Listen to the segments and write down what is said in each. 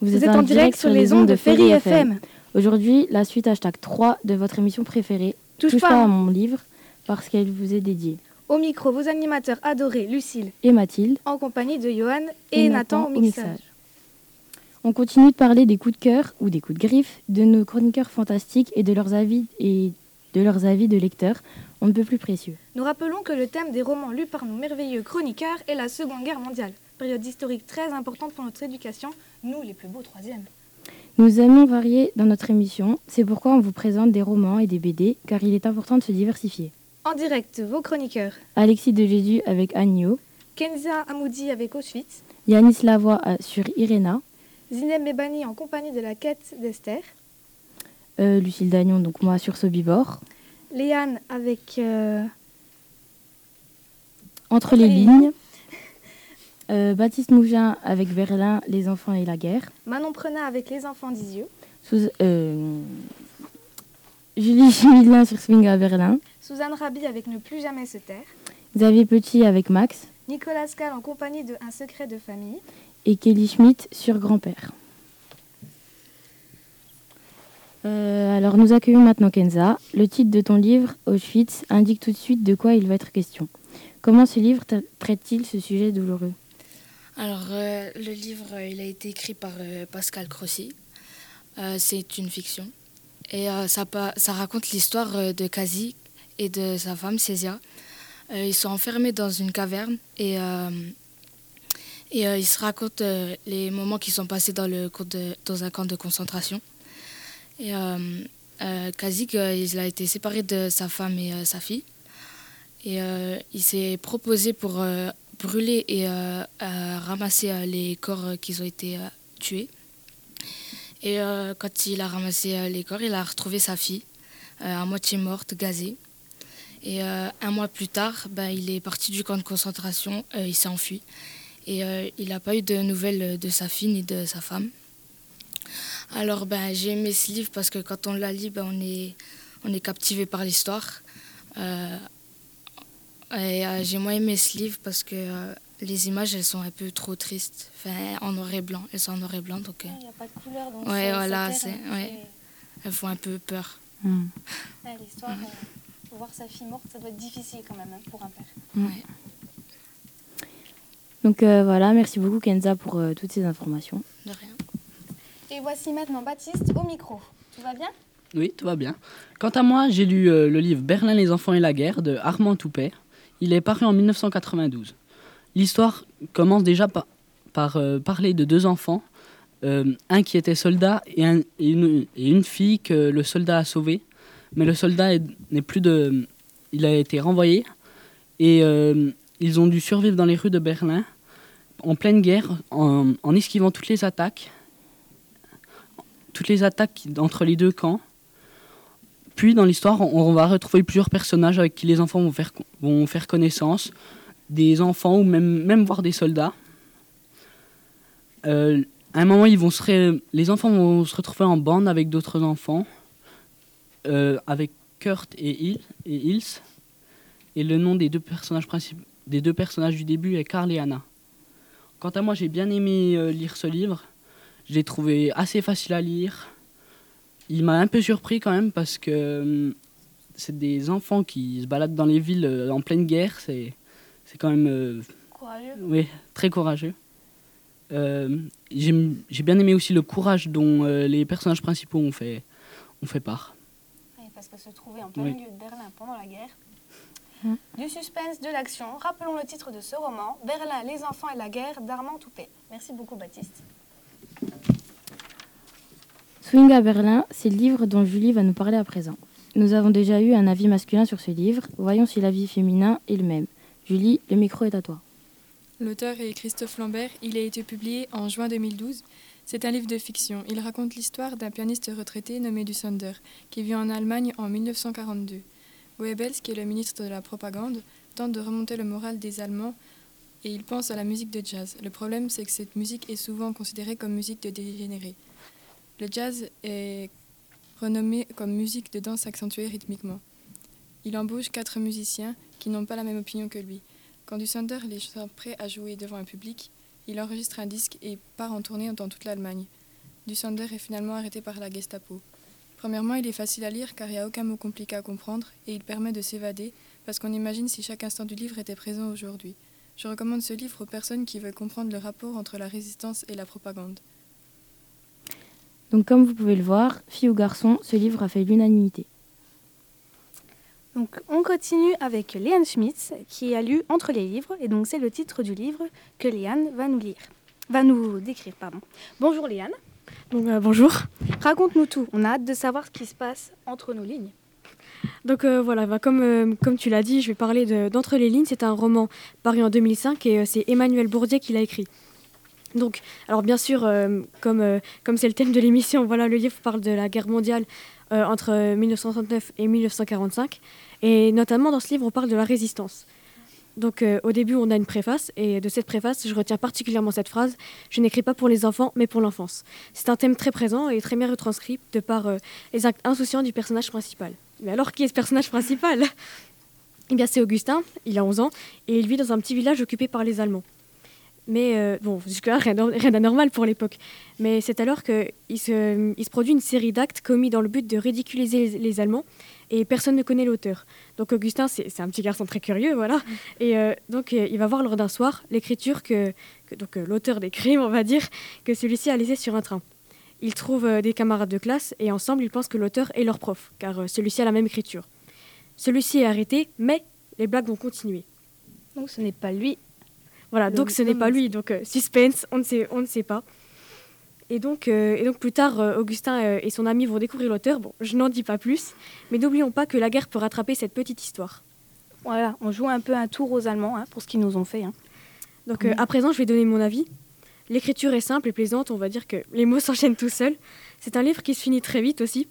Vous, êtes, en direct sur les ondes de Ferry FM. Aujourd'hui, la suite hashtag 3 de votre émission préférée, Touche, pas, à mon livre, parce qu'elle vous est dédiée. Au micro, vos animateurs adorés, Lucille et Mathilde, en compagnie de Johan et, Nathan, au mixage. On continue de parler des coups de cœur ou des coups de griffe de nos chroniqueurs fantastiques et de leurs avis et de leurs avis de lecteurs, on ne peut plus précieux. Nous rappelons que le thème des romans lus par nos merveilleux chroniqueurs est la Seconde Guerre mondiale, période historique très importante pour notre éducation, nous les plus beaux troisièmes. Nous aimons varier dans notre émission, c'est pourquoi on vous présente des romans et des BD, car il est important de se diversifier. En direct, vos chroniqueurs. Alexis de Jésus avec Agneau. Kenza Amoudi avec Auschwitz. Yanis Lavoie euh, sur Irena. Zineb Mebani en compagnie de la quête d'Esther. Euh, Lucille Dagnon, donc moi sur Sobibor. Léane avec... Euh, Entre les lignes. Euh, Baptiste Mougin avec Berlin, Les enfants et la guerre. Manon Prenat avec Les enfants d'Isieux. Euh, Julie Chimilin sur Swing à Berlin. Suzanne Rabi avec Ne plus jamais se taire. Xavier Petit avec Max. Nicolas Scal en compagnie de Un secret de famille. Et Kelly Schmidt sur Grand-père. Euh, alors nous accueillons maintenant Kenza. Le titre de ton livre, Auschwitz, indique tout de suite de quoi il va être question. Comment ce livre traite-t-il ce sujet douloureux? Alors, euh, le livre, euh, il a été écrit par euh, Pascal Crossi. c'est une fiction. Et ça, raconte l'histoire de Kazi et de sa femme, Césia. ils sont enfermés dans une caverne et, ils se racontent les moments qui sont passés dans un camp de concentration. Et Kazik, il a été séparé de sa femme et sa fille. Et il s'est proposé pour brûler et euh, ramasser euh, les corps euh, qui ont été tués. Et quand il a ramassé les corps, il a retrouvé sa fille, à moitié morte, gazée. Et un mois plus tard, ben, il est parti du camp de concentration, il s'est enfui. Et il n'a pas eu de nouvelles de sa fille ni de sa femme. Alors ben, j'ai aimé ce livre parce que quand on la lit, ben, on, est, on est captivé par l'histoire. Et euh, j'ai moins aimé ce livre parce que euh, les images, elles sont un peu trop tristes. Enfin, en noir et blanc. Elles sont en noir et blanc. Donc, euh, Il n'y a pas de couleur. Donc ouais, voilà. C'est, ouais. Elles font un peu peur. Hmm. l'histoire, voir sa fille morte, ça doit être difficile quand même hein, pour un père. Ouais. Donc voilà, merci beaucoup Kenza pour toutes ces informations. De rien. Et voici maintenant Baptiste au micro. Tout va bien? Oui, tout va bien. Quant à moi, j'ai lu le livre Berlin, les enfants et la guerre de Armand Toupet. Il est paru en 1992. L'histoire commence déjà par, euh, parler de deux enfants, euh, un qui était soldat et, une, fille que le soldat a sauvée. Mais le soldat n'est plus de... Il a été renvoyé et euh, ils ont dû survivre dans les rues de Berlin en pleine guerre en, en esquivant toutes les attaques. Toutes les attaques entre les deux camps. Puis dans l'histoire, on, va retrouver plusieurs personnages avec qui les enfants vont faire, vont faire connaissance, des enfants ou même, même voir des soldats. Euh, à un moment, ils vont se les enfants vont se retrouver en bande avec d'autres enfants, euh, avec Kurt et, Il et Ilse. Et le nom des deux personnages des deux personnages du début est Carl et Anna. Quant à moi, j'ai bien aimé euh, lire ce livre. Je l'ai trouvé assez facile à lire il m'a un peu surpris quand même parce que hum, c'est des enfants qui se baladent dans les villes euh, en pleine guerre. C'est, c'est quand même. Euh, courageux. Oui, très courageux. Euh, j'ai bien aimé aussi le courage dont les personnages principaux ont fait, ont fait part. Oui, parce que se trouver en plein milieu de Berlin pendant la guerre. Hum. Du suspense, de l'action. Rappelons le titre de ce roman Berlin, les enfants et la guerre d'Armand Toupet. Merci beaucoup, Baptiste. Swing à Berlin, c'est le livre dont Julie va nous parler à présent. Nous avons déjà eu un avis masculin sur ce livre. Voyons si l'avis féminin est le même. Julie, le micro est à toi. L'auteur est Christophe Lambert. Il a été publié en juin 2012. C'est un livre de fiction. Il raconte l'histoire d'un pianiste retraité nommé Dusander, qui vit en Allemagne en 1942. Goebbels, qui est le ministre de la propagande, tente de remonter le moral des Allemands et il pense à la musique de jazz. Le problème, c'est que cette musique est souvent considérée comme musique de dégénérés. Le jazz est renommé comme musique de danse accentuée rythmiquement. Il embauche quatre musiciens qui n'ont pas la même opinion que lui. Quand du Sander les à jouer devant un public, Il enregistre un disque et part en tournée dans toute l'Allemagne. Du Sander est finalement arrêté par la Gestapo. Premièrement, il est facile à lire car il n'y a aucun mot compliqué à comprendre et il permet de s'évader parce qu'on imagine si chaque instant du livre était présent aujourd'hui. Je recommande ce livre aux personnes qui veulent comprendre le rapport entre la résistance et la propagande. Donc comme vous pouvez le voir, fille ou garçon, ce livre a fait l'unanimité. Donc on continue avec Léane Schmitz qui a lu Entre les livres et donc c'est le titre du livre que Léane va nous lire, va nous décrire pardon. Bonjour Léane. Donc, euh, bonjour. Raconte-nous tout. On a hâte de savoir ce qui se passe entre nos lignes. Donc euh, voilà, bah, comme, euh, comme tu l'as dit, je vais parler de- d'Entre les lignes. C'est un roman paru en 2005 et euh, c'est Emmanuel Bourdier qui l'a écrit. Donc, alors bien sûr, euh, comme euh, comme c'est le thème de l'émission, voilà, le livre parle de la guerre mondiale euh, entre euh, 1939 et 1945. Et notamment dans ce livre, on parle de la résistance. Donc au début, on a une préface et de cette préface, je retiens particulièrement cette phrase Je n'écris pas pour les enfants, mais pour l'enfance. C'est un thème très présent et très bien retranscrit de par les actes insouciants du personnage principal. Mais alors, qui est ce personnage principal? Eh bien, c'est Augustin, il a 11 ans, et il vit dans un petit village occupé par les Allemands. Mais euh, bon, jusque-là, rien d'anormal pour l'époque. Mais c'est alors qu'il se, il se produit une série d'actes commis dans le but de ridiculiser les, les Allemands, et personne ne connaît l'auteur. Donc Augustin, c'est un petit garçon très curieux, voilà. Et euh, donc, euh, il va voir lors d'un soir l'écriture que, que donc l'auteur des crimes, on va dire, que celui-ci a laissé sur un train. Ils trouvent euh, des camarades de classe et ensemble ils pensent que l'auteur est leur prof, car celui-ci a la même écriture. Celui-ci est arrêté, mais les blagues vont continuer. Donc ce n'est pas lui. Voilà, donc ce n'est pas lui, donc euh, suspense, on ne sait, on ne sait pas. Et donc, euh, et donc plus tard, euh, Augustin euh, et son ami vont découvrir l'auteur. Bon, je n'en dis pas plus, mais n'oublions pas que la guerre peut rattraper cette petite histoire. Voilà, on joue un peu un tour aux Allemands hein, pour ce qu'ils nous ont fait. hein. Donc à présent, je vais donner mon avis. L'écriture est simple et plaisante, on va dire que les mots s'enchaînent tout seuls. C'est un livre qui se finit très vite aussi.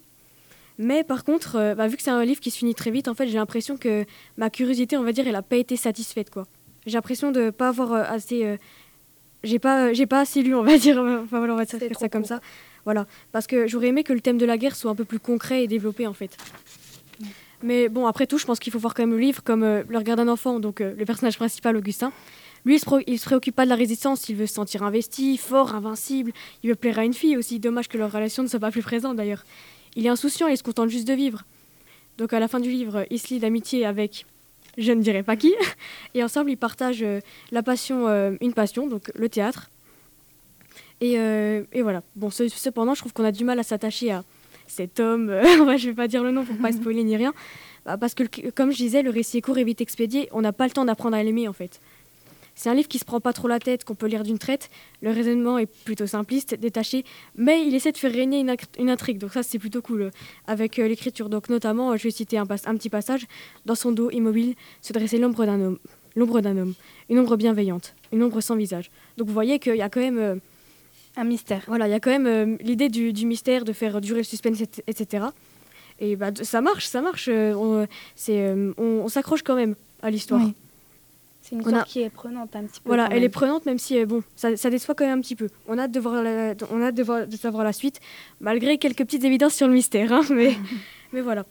Mais par contre, bah, vu que c'est un livre qui se finit très vite, en fait, j'ai l'impression que ma curiosité, on va dire, elle n'a pas été satisfaite, quoi. J'ai l'impression de pas avoir euh, assez... euh, j'ai pas, j'ai pas assez lu, on va dire. Enfin voilà, on va dire ça comme ça. Voilà, parce que j'aurais aimé que le thème de la guerre soit un peu plus concret et développé, en fait. Mais bon, après tout, je pense qu'il faut voir quand même le livre comme euh, le regard d'un enfant, donc euh, le personnage principal, Augustin. Lui, il se, il se préoccupe pas de la résistance, il veut se sentir investi, fort, invincible. Il veut plaire à une fille aussi. Dommage que leur relation ne soit pas plus présente d'ailleurs. Il est insouciant il se contente juste de vivre. Donc à la fin du livre, il se lie d'amitié avec, je ne dirai pas qui, et ensemble ils partagent euh, la passion, euh, une passion, donc le théâtre. Et, euh, et voilà. Bon, ce- cependant, je trouve qu'on a du mal à s'attacher à cet homme. ouais, je vais pas dire le nom pour pas spoiler ni rien, Bah, parce que comme je disais, le récit est court et vite expédié. On n'a pas le temps d'apprendre à l'aimer en fait. C'est un livre qui se prend pas trop la tête, qu'on peut lire d'une traite. Le raisonnement est plutôt simpliste, détaché, mais il essaie de faire régner une, intrigue. Donc ça, c'est plutôt cool avec euh, l'écriture. Donc notamment, euh, je vais citer un, petit passage. Dans son dos immobile se dressait l'ombre d'un homme. L'ombre d'un homme. Une ombre bienveillante. Une ombre sans visage. Donc vous voyez qu'il y a quand même... euh, Un mystère. voilà, il y a quand même l'idée du, du mystère, de faire durer le suspense, et- etc. Et bah, ça marche, ça marche. on, on, on s'accroche quand même à l'histoire. Oui. C'est une histoire a- qui est prenante un petit peu. Voilà, elle est prenante, même si euh, bon, ça, ça déçoit quand même un petit peu. On a hâte de voir, la- on a hâte de, voir- de savoir la suite, malgré quelques petites évidences sur le mystère. hein, mais, mais voilà.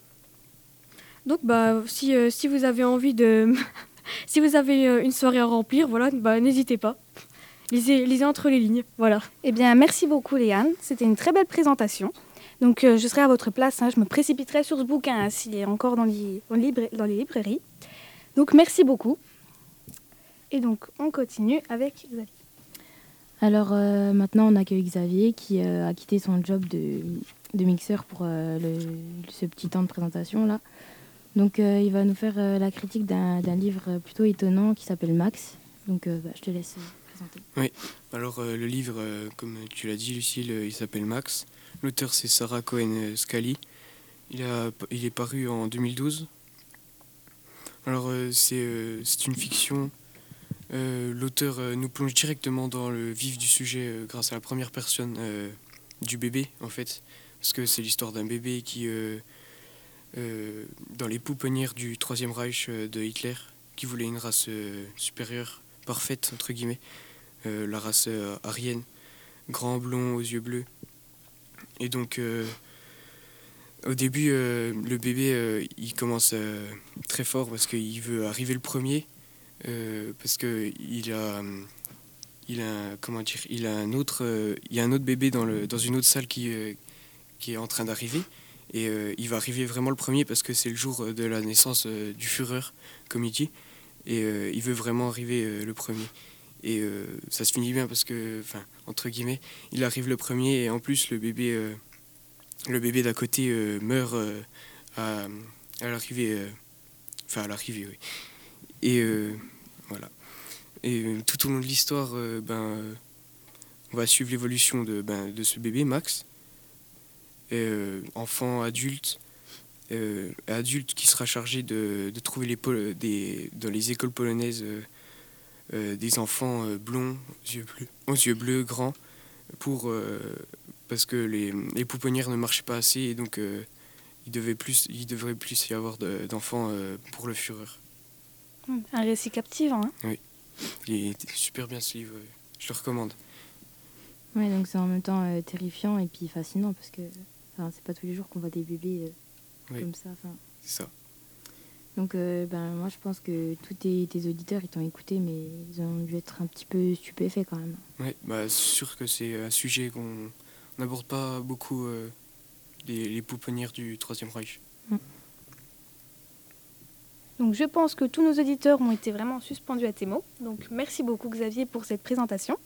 Donc, bah, si, euh, si vous avez envie de, si vous avez euh, une soirée à remplir, voilà, bah, n'hésitez pas. Lisez, lisez entre les lignes, voilà. Eh bien, merci beaucoup, Léane. C'était une très belle présentation. Donc, euh, je serai à votre place. hein. Je me précipiterai sur ce bouquin hein, s'il est encore dans les, dans les librairies. Donc, merci beaucoup. Et donc, on continue avec Xavier. Alors euh, maintenant, on accueille Xavier qui euh, a quitté son job de, de mixeur pour euh, le- ce petit temps de présentation là. Donc euh, il va nous faire euh, la critique d'un livre plutôt étonnant qui s'appelle Max. Donc euh, bah, je te laisse présenter. Alors euh, le livre, euh, comme tu l'as dit Lucille, euh, il s'appelle Max. L'auteur c'est Sarah Cohen euh, Scali. Il, a, il est paru en 2012. Alors euh, c'est euh, c'est une fiction. Euh, L'auteur euh, nous plonge directement dans le vif du sujet euh, grâce à la première personne du bébé en fait. Parce que c'est l'histoire d'un bébé qui, dans les pouponnières du Troisième Reich de Hitler, qui voulait une race supérieure, parfaite entre guillemets, la race aryenne, grand blond aux yeux bleus. Et donc, au début, le bébé, il commence très fort parce qu'il veut arriver le premier, euh, parce qu'il a, il a comment dire, il a un autre, il y a un autre bébé dans le dans une autre salle qui qui est en train d'arriver. Et il va arriver vraiment le premier parce que c'est le jour de la naissance du Führer, comme il dit. Et il veut vraiment arriver le premier. Et ça se finit bien parce que, enfin, entre guillemets, il arrive le premier et en plus le bébé, le bébé d'à côté meurt à, à l'arrivée. Enfin, à l'arrivée, oui. Et voilà. Et euh, tout au long de l'histoire, euh, ben, euh, on va suivre l'évolution de, ben, de ce bébé, Max. enfant, adulte, adulte qui sera chargé de, de trouver les des, dans les écoles polonaises des enfants blonds, aux yeux bleus, aux yeux bleus grands, pour, parce que les, les pouponnières ne marchaient pas assez et donc il, devait plus, il devrait plus y avoir d'enfants pour le Führer. Un récit captivant. Hein oui. Il est super bien ce livre, je le recommande. Ouais, donc c'est en même temps euh, terrifiant et puis fascinant parce que c'est pas tous les jours qu'on voit des bébés euh, comme ça. C'est ça. Donc euh, ben, moi je pense que tous tes, auditeurs ils t'ont écouté mais ils ont dû être un petit peu stupéfaits quand même. Oui, bah, sûr que c'est un sujet qu'on n'aborde pas beaucoup les, les pouponnières du Troisième Reich. Mm. Donc je pense que tous nos auditeurs ont été vraiment suspendus à tes mots. Donc merci beaucoup Xavier pour cette présentation.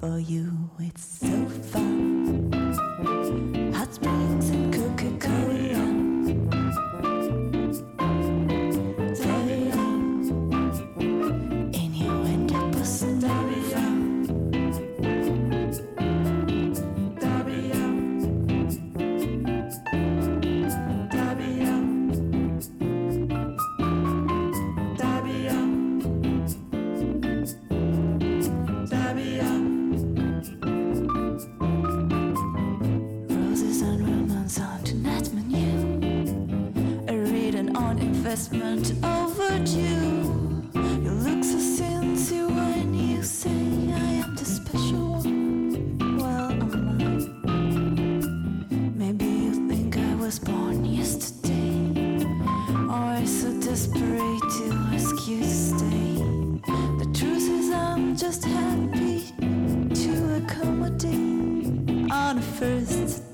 for you. It's so fun. first.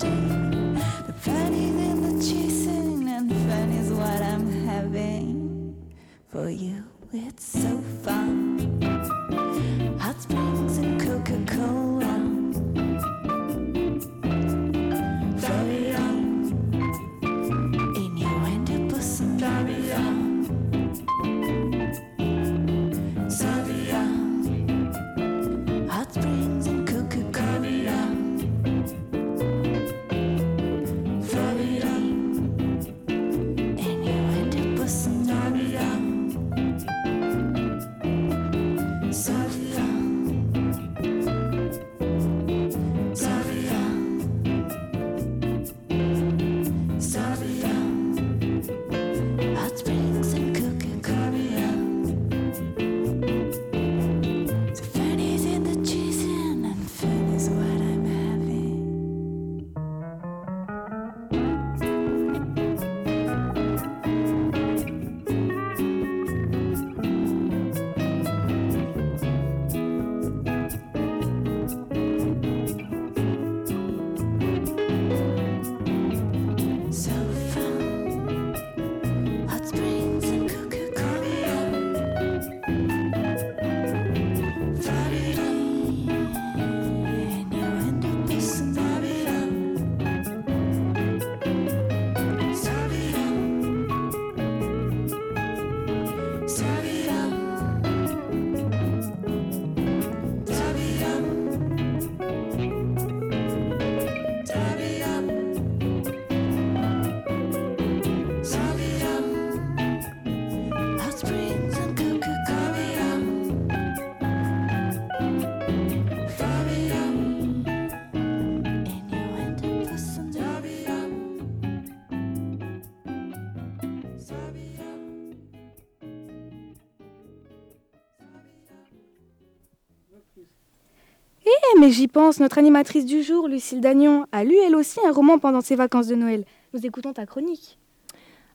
Mais j'y pense, notre animatrice du jour, Lucille Dagnon, a lu elle aussi un roman pendant ses vacances de Noël. Nous écoutons ta chronique.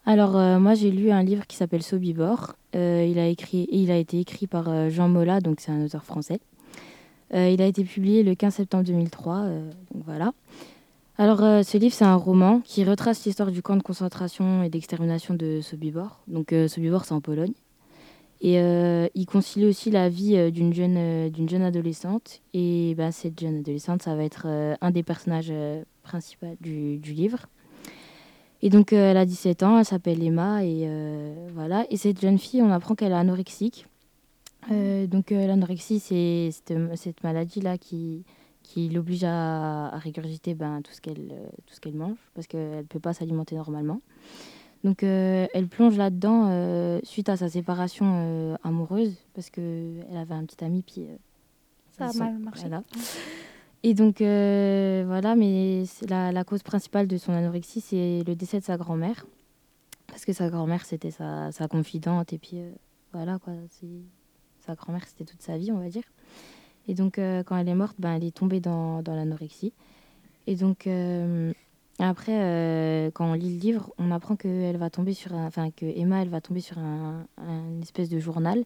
Alors, euh, moi, j'ai lu un livre qui s'appelle Sobibor. Euh, il, a écrit, il a été écrit par euh, Jean Mola, donc c'est un auteur français. Il a été publié le 15 septembre 2003. euh, donc voilà. Alors, ce livre, c'est un roman qui retrace l'histoire du camp de concentration et d'extermination de Sobibor. Donc, Sobibor, c'est en Pologne. Et euh, il concilie aussi la vie euh, d'une jeune, euh, d'une jeune adolescente. Et ben, cette jeune adolescente, ça va être un des personnages principaux du, du livre. Et donc, elle a 17 ans, elle s'appelle Emma. Et voilà. Et cette jeune fille, on apprend qu'elle est anorexique. Donc, l'anorexie, c'est cette, maladie-là qui, qui l'oblige à, à régurgiter ben, tout ce qu'elle tout ce qu'elle mange parce qu'elle ne peut pas s'alimenter normalement. Donc, euh, elle plonge là-dedans euh, suite à sa séparation euh, amoureuse parce qu'elle avait un petit ami, puis Ça a mal marché. voilà. Et donc, voilà, mais la, la cause principale de son anorexie, c'est le décès de sa grand-mère. Parce que sa grand-mère, c'était sa, sa confidente. Et puis, voilà, quoi. Sa grand-mère, c'était toute sa vie, on va dire. Et donc, quand elle est morte, ben, elle est tombée dans, dans l'anorexie. Et donc, après, euh, quand on lit le livre, on apprend que elle va tomber sur un, enfin, que Emma, elle va tomber sur un, un espèce de journal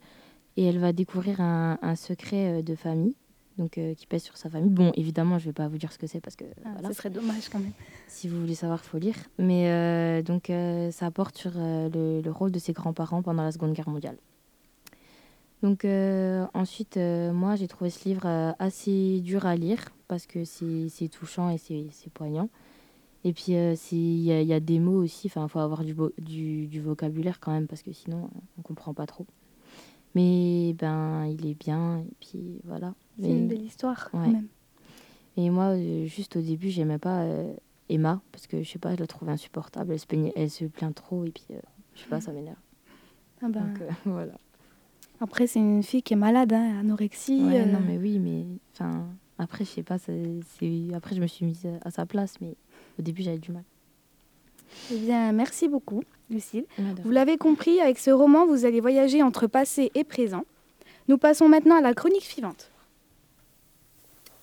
et elle va découvrir un, un secret euh, de famille, donc euh, qui pèse sur sa famille. Bon, évidemment, je vais pas vous dire ce que c'est parce que Ah, voilà, Ce serait dommage quand même. si vous voulez savoir, faut lire. Mais euh, donc, ça porte sur le, le rôle de ses grands-parents pendant la Seconde Guerre mondiale. Donc ensuite, moi, j'ai trouvé ce livre assez dur à lire parce que c'est touchant et c'est poignant. Et puis, euh, il y, a- il y a des mots aussi, il faut avoir du, du, du vocabulaire quand même parce que sinon, euh, on comprend pas trop. Mais ben, il est bien et puis voilà. C'est une belle histoire quand même. et moi, euh, juste au début, j'aimais pas euh, Emma parce que je sais pas, je la trouvais insupportable. Elle se, plaignait- elle se plaint trop et puis euh, je sais pas, ça m'énerve. Ah ben, Donc euh, voilà. Après, c'est une fille qui est malade, hein, anorexie. Ouais, euh, non mais oui, mais enfin après je sais pas, c'est- après je me suis mise à sa place, mais au début j'avais du mal. Eh bien, merci beaucoup, Lucille. Vous l'avez compris, avec ce roman, vous allez voyager entre passé et présent. Nous passons maintenant à la chronique suivante.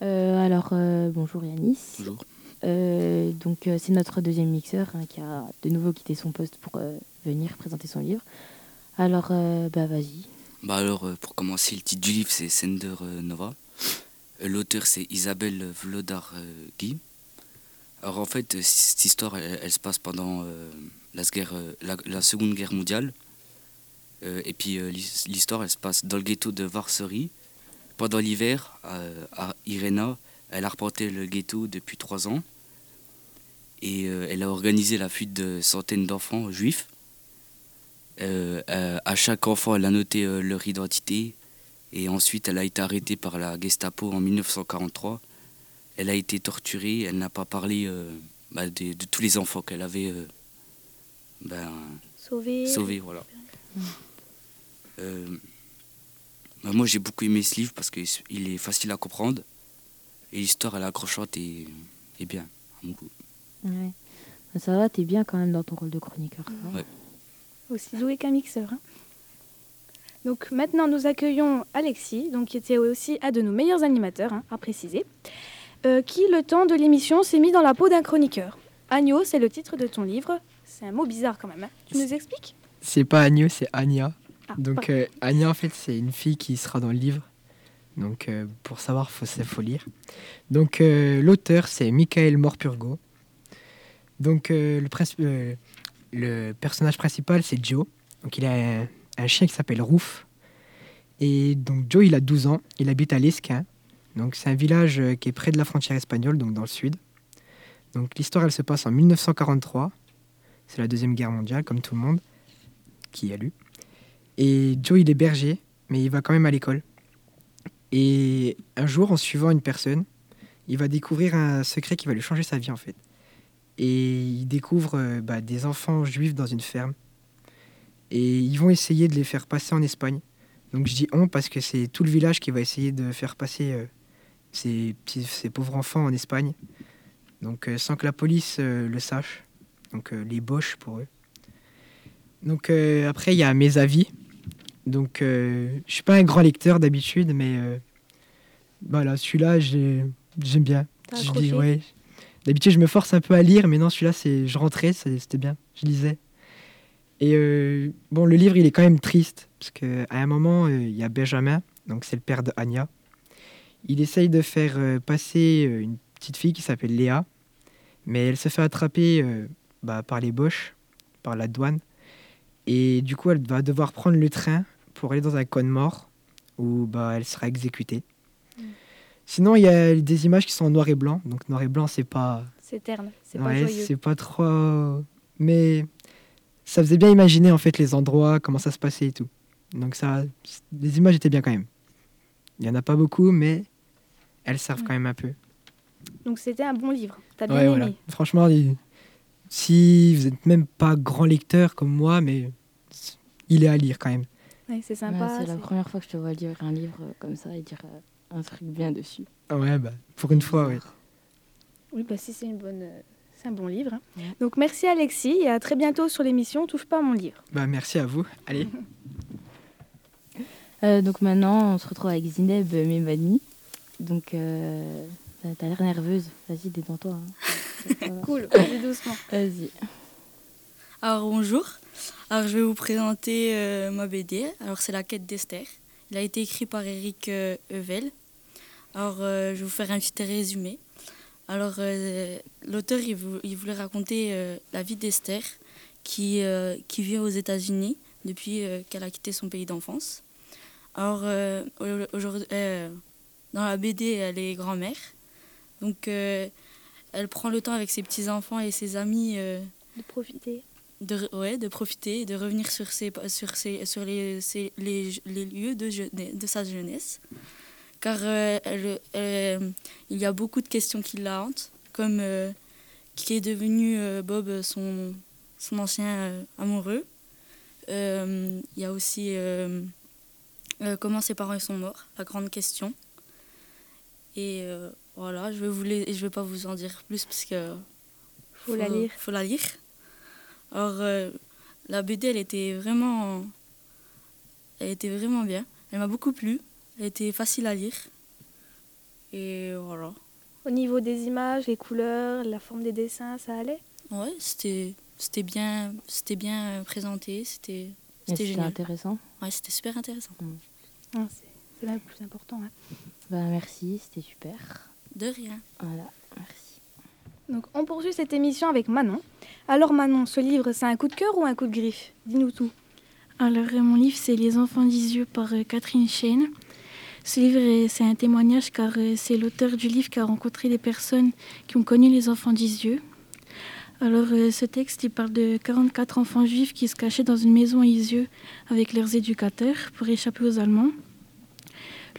Euh, alors euh, bonjour Yanis. Bonjour. Euh, donc euh, c'est notre deuxième mixeur hein, qui a de nouveau quitté son poste pour euh, venir présenter son livre. Alors euh, bah vas-y. Bah alors, euh, pour commencer, le titre du livre, c'est Sender euh, Nova. L'auteur, c'est Isabelle Vlodar euh, Guy. Alors en fait, euh, cette histoire, elle, se passe pendant euh, la, guerre, euh, la, Seconde Guerre mondiale. Et puis l'his- l'histoire, elle se passe dans le ghetto de Varsovie. Pendant l'hiver, à Irena, elle a reporté le ghetto depuis trois ans. Et elle a organisé la fuite de centaines d'enfants juifs. À chaque enfant, elle a noté leur identité. Et ensuite, elle a été arrêtée par la Gestapo en 1943. Elle a été torturée. Elle n'a pas parlé euh, bah, de, de tous les enfants qu'elle avait euh, ben, sauvés. Voilà. Euh, bah, moi, j'ai beaucoup aimé ce livre parce qu'il est facile à comprendre. Et l'histoire, elle est accrochante et, et bien. à mon goût. Ouais. Ça va, t'es bien quand même dans ton rôle de chroniqueur. va Ouais. Aussi doué qu'un mixeur. hein. Donc maintenant, nous accueillons Alexis, donc, qui était aussi un de nos meilleurs animateurs, hein, à préciser, euh, qui, le temps de l'émission, s'est mis dans la peau d'un chroniqueur. Agneau, c'est le titre de ton livre. C'est un mot bizarre quand même. hein. Tu nous expliques C'est pas Agneau, c'est Anya. Ah, Donc euh, Anya, en fait, c'est une fille qui sera dans le livre. Donc euh, pour savoir, faut, faut lire. Donc euh, l'auteur, c'est Michael Morpurgo. Donc le, personnage principal, c'est Joe. Donc il a un, un chien qui s'appelle Rouf. Et donc Joe, il a 12 ans. Il habite à Lesquin. Donc c'est un village euh, qui est près de la frontière espagnole, donc dans le sud. Donc l'histoire, se passe en 1943. C'est la Deuxième Guerre mondiale, comme tout le monde qui a lu. Et Joe, il est berger, mais il va quand même à l'école. Et un jour, en suivant une personne, il va découvrir un secret qui va lui changer sa vie, en fait. Et il découvre euh, bah, des enfants juifs dans une ferme. Et ils vont essayer de les faire passer en Espagne. Donc je dis on parce que c'est tout le village qui va essayer de faire passer euh, ces, petits, ces pauvres enfants en Espagne. Donc euh, sans que la police euh, le sache. Donc euh, les boches pour eux. Donc après, il y a mes avis. Donc je suis pas un grand lecteur d'habitude, mais voilà, celui-là, j'ai- j'aime bien. T'as Je dis, accroché ouais? D'habitude, je me force un peu à lire, mais non, celui-là, c'est, je rentrais, c'était bien. Je lisais. Et euh, bon, le livre, il est quand même triste, parce qu'à un moment, euh, il y a Benjamin, donc c'est le père de Anya. Il essaye de faire euh, passer euh, une petite fille qui s'appelle Léa, mais elle se fait attraper euh, bah, par les Boches, par la douane. Et du coup, elle va devoir prendre le train pour aller dans un coin de mort, où bah, elle sera exécutée. Sinon, il y a des images qui sont en noir et blanc. Donc, noir et blanc, c'est pas. C'est terne, c'est pas Ouais, joyeux. c'est pas trop. Mais ça faisait bien imaginer en fait les endroits, comment ça se passait et tout. Donc, ça, les images étaient bien quand même. Il y en a pas beaucoup, mais elles servent Ouais. quand même un peu. Donc c'était un bon livre. T'as bien Ouais, aimé. voilà. Franchement, si vous n'êtes même pas grand lecteur comme moi, mais il est à lire quand même. Ouais, c'est Ouais, sympa. c'est la première fois que je te vois lire un livre euh, comme ça et dire euh, un truc bien dessus. Ouais, bah, pour une fois, oui. Oui, bah si c'est une bonne, euh, c'est un bon livre. hein. Donc merci Alexis et à très bientôt sur l'émission Touche pas à mon livre. Bah, merci à vous. Allez. Euh, donc maintenant, on se retrouve avec Zineb Memani. Donc, euh, t'as- l'air nerveuse. Vas-y, détends-toi. hein. Cool, vas-y doucement. Vas-y. Alors bonjour, alors je vais vous présenter euh, ma BD. Alors c'est La quête d'Esther. Il a été écrit par Eric euh, Heuvel. Alors euh, je vais vous faire un petit résumé. Alors euh, l'auteur il, vou- il voulait raconter euh, la vie d'Esther qui, euh, qui vit aux États-Unis depuis euh, qu'elle a quitté son pays d'enfance. Alors euh, au- aujourd'hui, euh, dans la BD elle est grand-mère. Donc euh, elle prend le temps avec ses petits-enfants et ses amis euh, De profiter. de, ouais, de profiter et de revenir sur, ses, sur, ses, sur les, ses- les, les lieux de, de sa jeunesse. Car euh, elle- il y a beaucoup de questions qui la hantent, comme qui est devenu Bob son, son ancien amoureux. Il y a aussi comment ses parents sont morts, la grande question. Et euh, voilà, je vais vous les- je vais pas vous en dire plus parce que Faut la lire. Faut la lire. Alors, euh, la BD, elle était vraiment, elle était vraiment bien. Elle m'a beaucoup plu. Elle était facile à lire. Et voilà. Au niveau des images, les couleurs, la forme des dessins, ça allait? Ouais, c'était, c'était bien, c'était bien présenté. C'était, c'était C'était génial. intéressant? Ouais, c'était super intéressant. Ah, C'est c'est là le plus important. hein. Bah, merci, c'était super. De rien. Voilà, merci. Donc on poursuit cette émission avec Manon. Alors Manon, ce livre, c'est un coup de cœur ou un coup de griffe? Dis-nous tout. Alors, euh, mon livre, c'est Les enfants d'Isieux par euh, Catherine Chaine. Ce livre, euh, c'est un témoignage car euh, c'est l'auteur du livre qui a rencontré des personnes qui ont connu les enfants d'Isieux. Alors, euh, ce texte, il parle de 44 enfants juifs qui se cachaient dans une maison à Isieux avec leurs éducateurs pour échapper aux Allemands.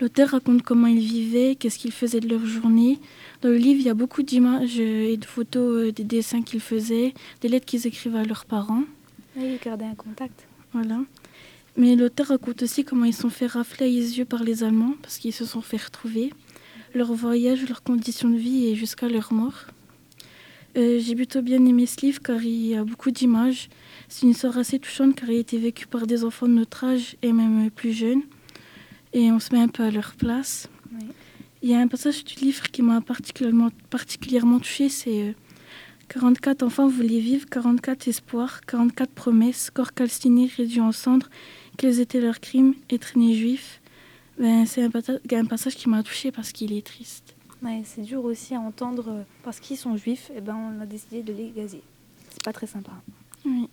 L'auteur raconte comment ils vivaient, qu'est-ce qu'ils faisaient de leur journée. Dans le livre, il y a beaucoup d'images euh, et de photos, euh, des dessins qu'ils faisaient, des lettres qu'ils écrivaient à leurs parents. Oui, garder un contact. Voilà. Mais l'auteur raconte aussi comment ils se sont fait rafler à yeux par les Allemands parce qu'ils se sont fait retrouver, leur voyage, leurs conditions de vie et jusqu'à leur mort. Euh, J'ai plutôt bien aimé ce livre car il y a beaucoup d'images. C'est une histoire assez touchante car il a été vécu par des enfants de notre âge et même plus jeunes. Et on se met un peu à leur place. Oui. Il y a un passage du livre qui m'a particulièrement, particulièrement touchée, c'est euh, 44 enfants voulaient vivre, 44 espoirs, 44 promesses, corps calcinés, réduits en cendres. Quels étaient leurs crimes Être né juif. Ben, c'est un, passage qui m'a touchée parce qu'il est triste. Ouais, c'est dur aussi à entendre euh, parce qu'ils sont juifs, et ben on a décidé de les gazer. C'est pas très sympa. Oui.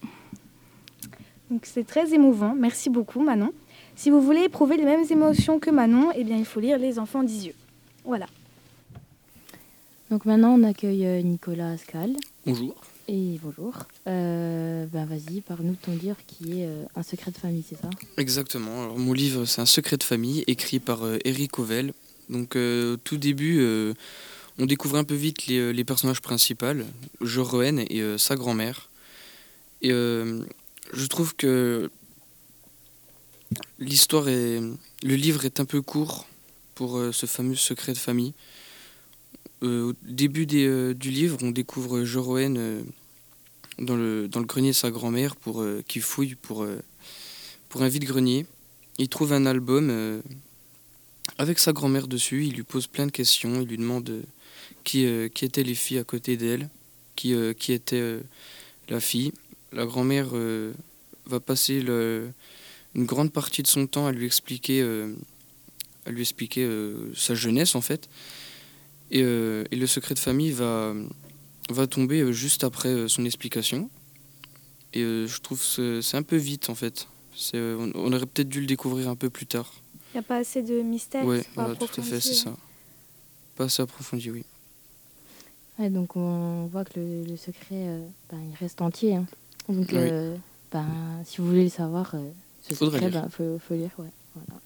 Donc c'est très émouvant. Merci beaucoup Manon. Si vous voulez éprouver les mêmes émotions que Manon, eh bien il faut lire Les enfants d'Isieux. Voilà. Donc maintenant, on accueille euh, Nicolas Ascal. Bonjour. Et bonjour. Euh, ben vas-y, parle-nous de ton livre qui est euh, Un secret de famille, c'est ça? Exactement. Alors, mon livre, c'est un secret de famille écrit par euh, Eric Ovel. Donc, euh, au tout début, euh, on découvre un peu vite les, les personnages principaux, Joroen et euh, sa grand-mère. Et euh, je trouve que l'histoire est. Le livre est un peu court pour euh, ce fameux secret de famille. Euh, au début des, euh, du livre, on découvre Joroen dans, le, grenier de sa grand-mère pour, qui fouille pour, pour un vide-grenier. Il trouve un album avec sa grand-mère dessus. Il lui pose plein de questions. Il lui demande qui, qui étaient les filles à côté d'elle, qui, qui était la fille. La grand-mère va passer le, une grande partie de son temps à lui expliquer, à lui expliquer sa jeunesse en fait. Et, et, le secret de famille va, va tomber juste après son explication. Et je trouve que c'est un peu vite en fait. On, on aurait peut-être dû le découvrir un peu plus tard. Il n'y a pas assez de mystère Oui, voilà, tout à fait, c'est ça. Pas assez approfondi, oui. Ouais, donc on voit que le, le secret, euh, ben, il reste entier. Hein. Donc, oui. euh, ben, si vous voulez le savoir, euh, ce Faudrait secret, lire. ben, faut, faut lire. Ouais. Voilà.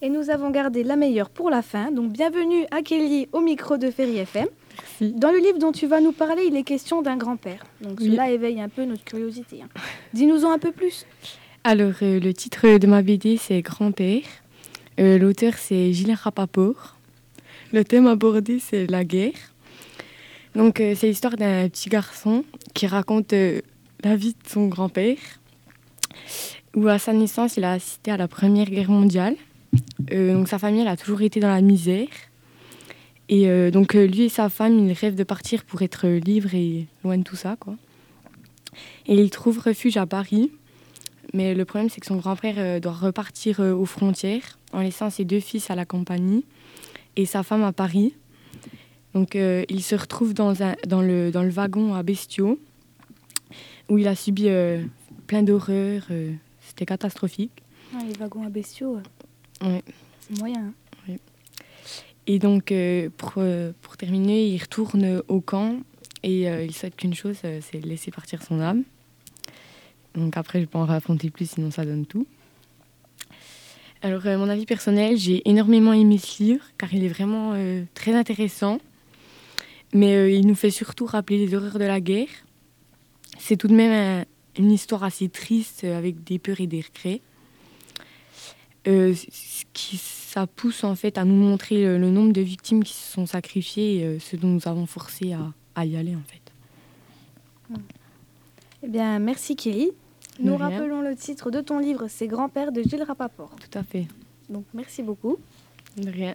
Et nous avons gardé la meilleure pour la fin. Donc bienvenue à Kelly au micro de Ferry FM. Merci. Dans le livre dont tu vas nous parler, il est question d'un grand-père. Donc Oui. cela éveille un peu notre curiosité. hein. Dis-nous-en un peu plus. Alors, euh, le titre de ma BD, c'est Grand-père. Euh, L'auteur, c'est Gilles Rapaport. Le thème abordé, c'est la guerre. Donc, euh, c'est l'histoire d'un petit garçon qui raconte euh, la vie de son grand-père, où à sa naissance, il a assisté à la Première Guerre mondiale. Euh, donc, sa famille, elle a toujours été dans la misère. Et euh, donc, euh, lui et sa femme, ils rêvent de partir pour être libres et loin de tout ça, quoi. Et ils trouvent refuge à Paris. Mais le problème, c'est que son grand-père doit repartir aux frontières en laissant ses deux fils à la compagnie et sa femme à Paris. Donc, euh, il se retrouve dans, le, wagon à Bestiaux, où il a subi plein d'horreurs. C'était catastrophique. Ah, les wagons à bestiaux, euh, Ouais. c'est moyen. hein. Et donc, euh, pour, euh, pour terminer, il retourne au camp et euh, il souhaite qu'une chose, c'est laisser partir son âme. Donc après, je peux en raconter plus, sinon ça donne tout. Alors, euh, mon avis personnel, j'ai énormément aimé ce livre, car il est vraiment euh, très intéressant. Mais euh, il nous fait surtout rappeler les horreurs de la guerre. C'est tout de même un- une histoire assez triste, euh, avec des peurs et des regrets. Euh, ce qui, ça pousse en fait à nous montrer le, le nombre de victimes qui se sont sacrifiées et euh, ce dont nous avons forcé à, à y aller en fait. Eh bien, merci Kelly. Nous rien. rappelons le titre de ton livre, c'est Grand-père de Gilles Rapaport. Tout à fait. Donc merci beaucoup. De rien.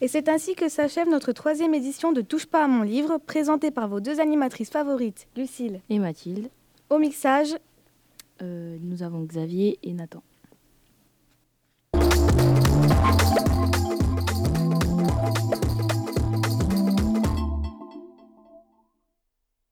Et c'est ainsi que s'achève notre troisième édition de Touche pas à mon livre, présentée par vos deux animatrices favorites, Lucille Et Mathilde, au mixage. euh, nous avons Xavier et Nathan.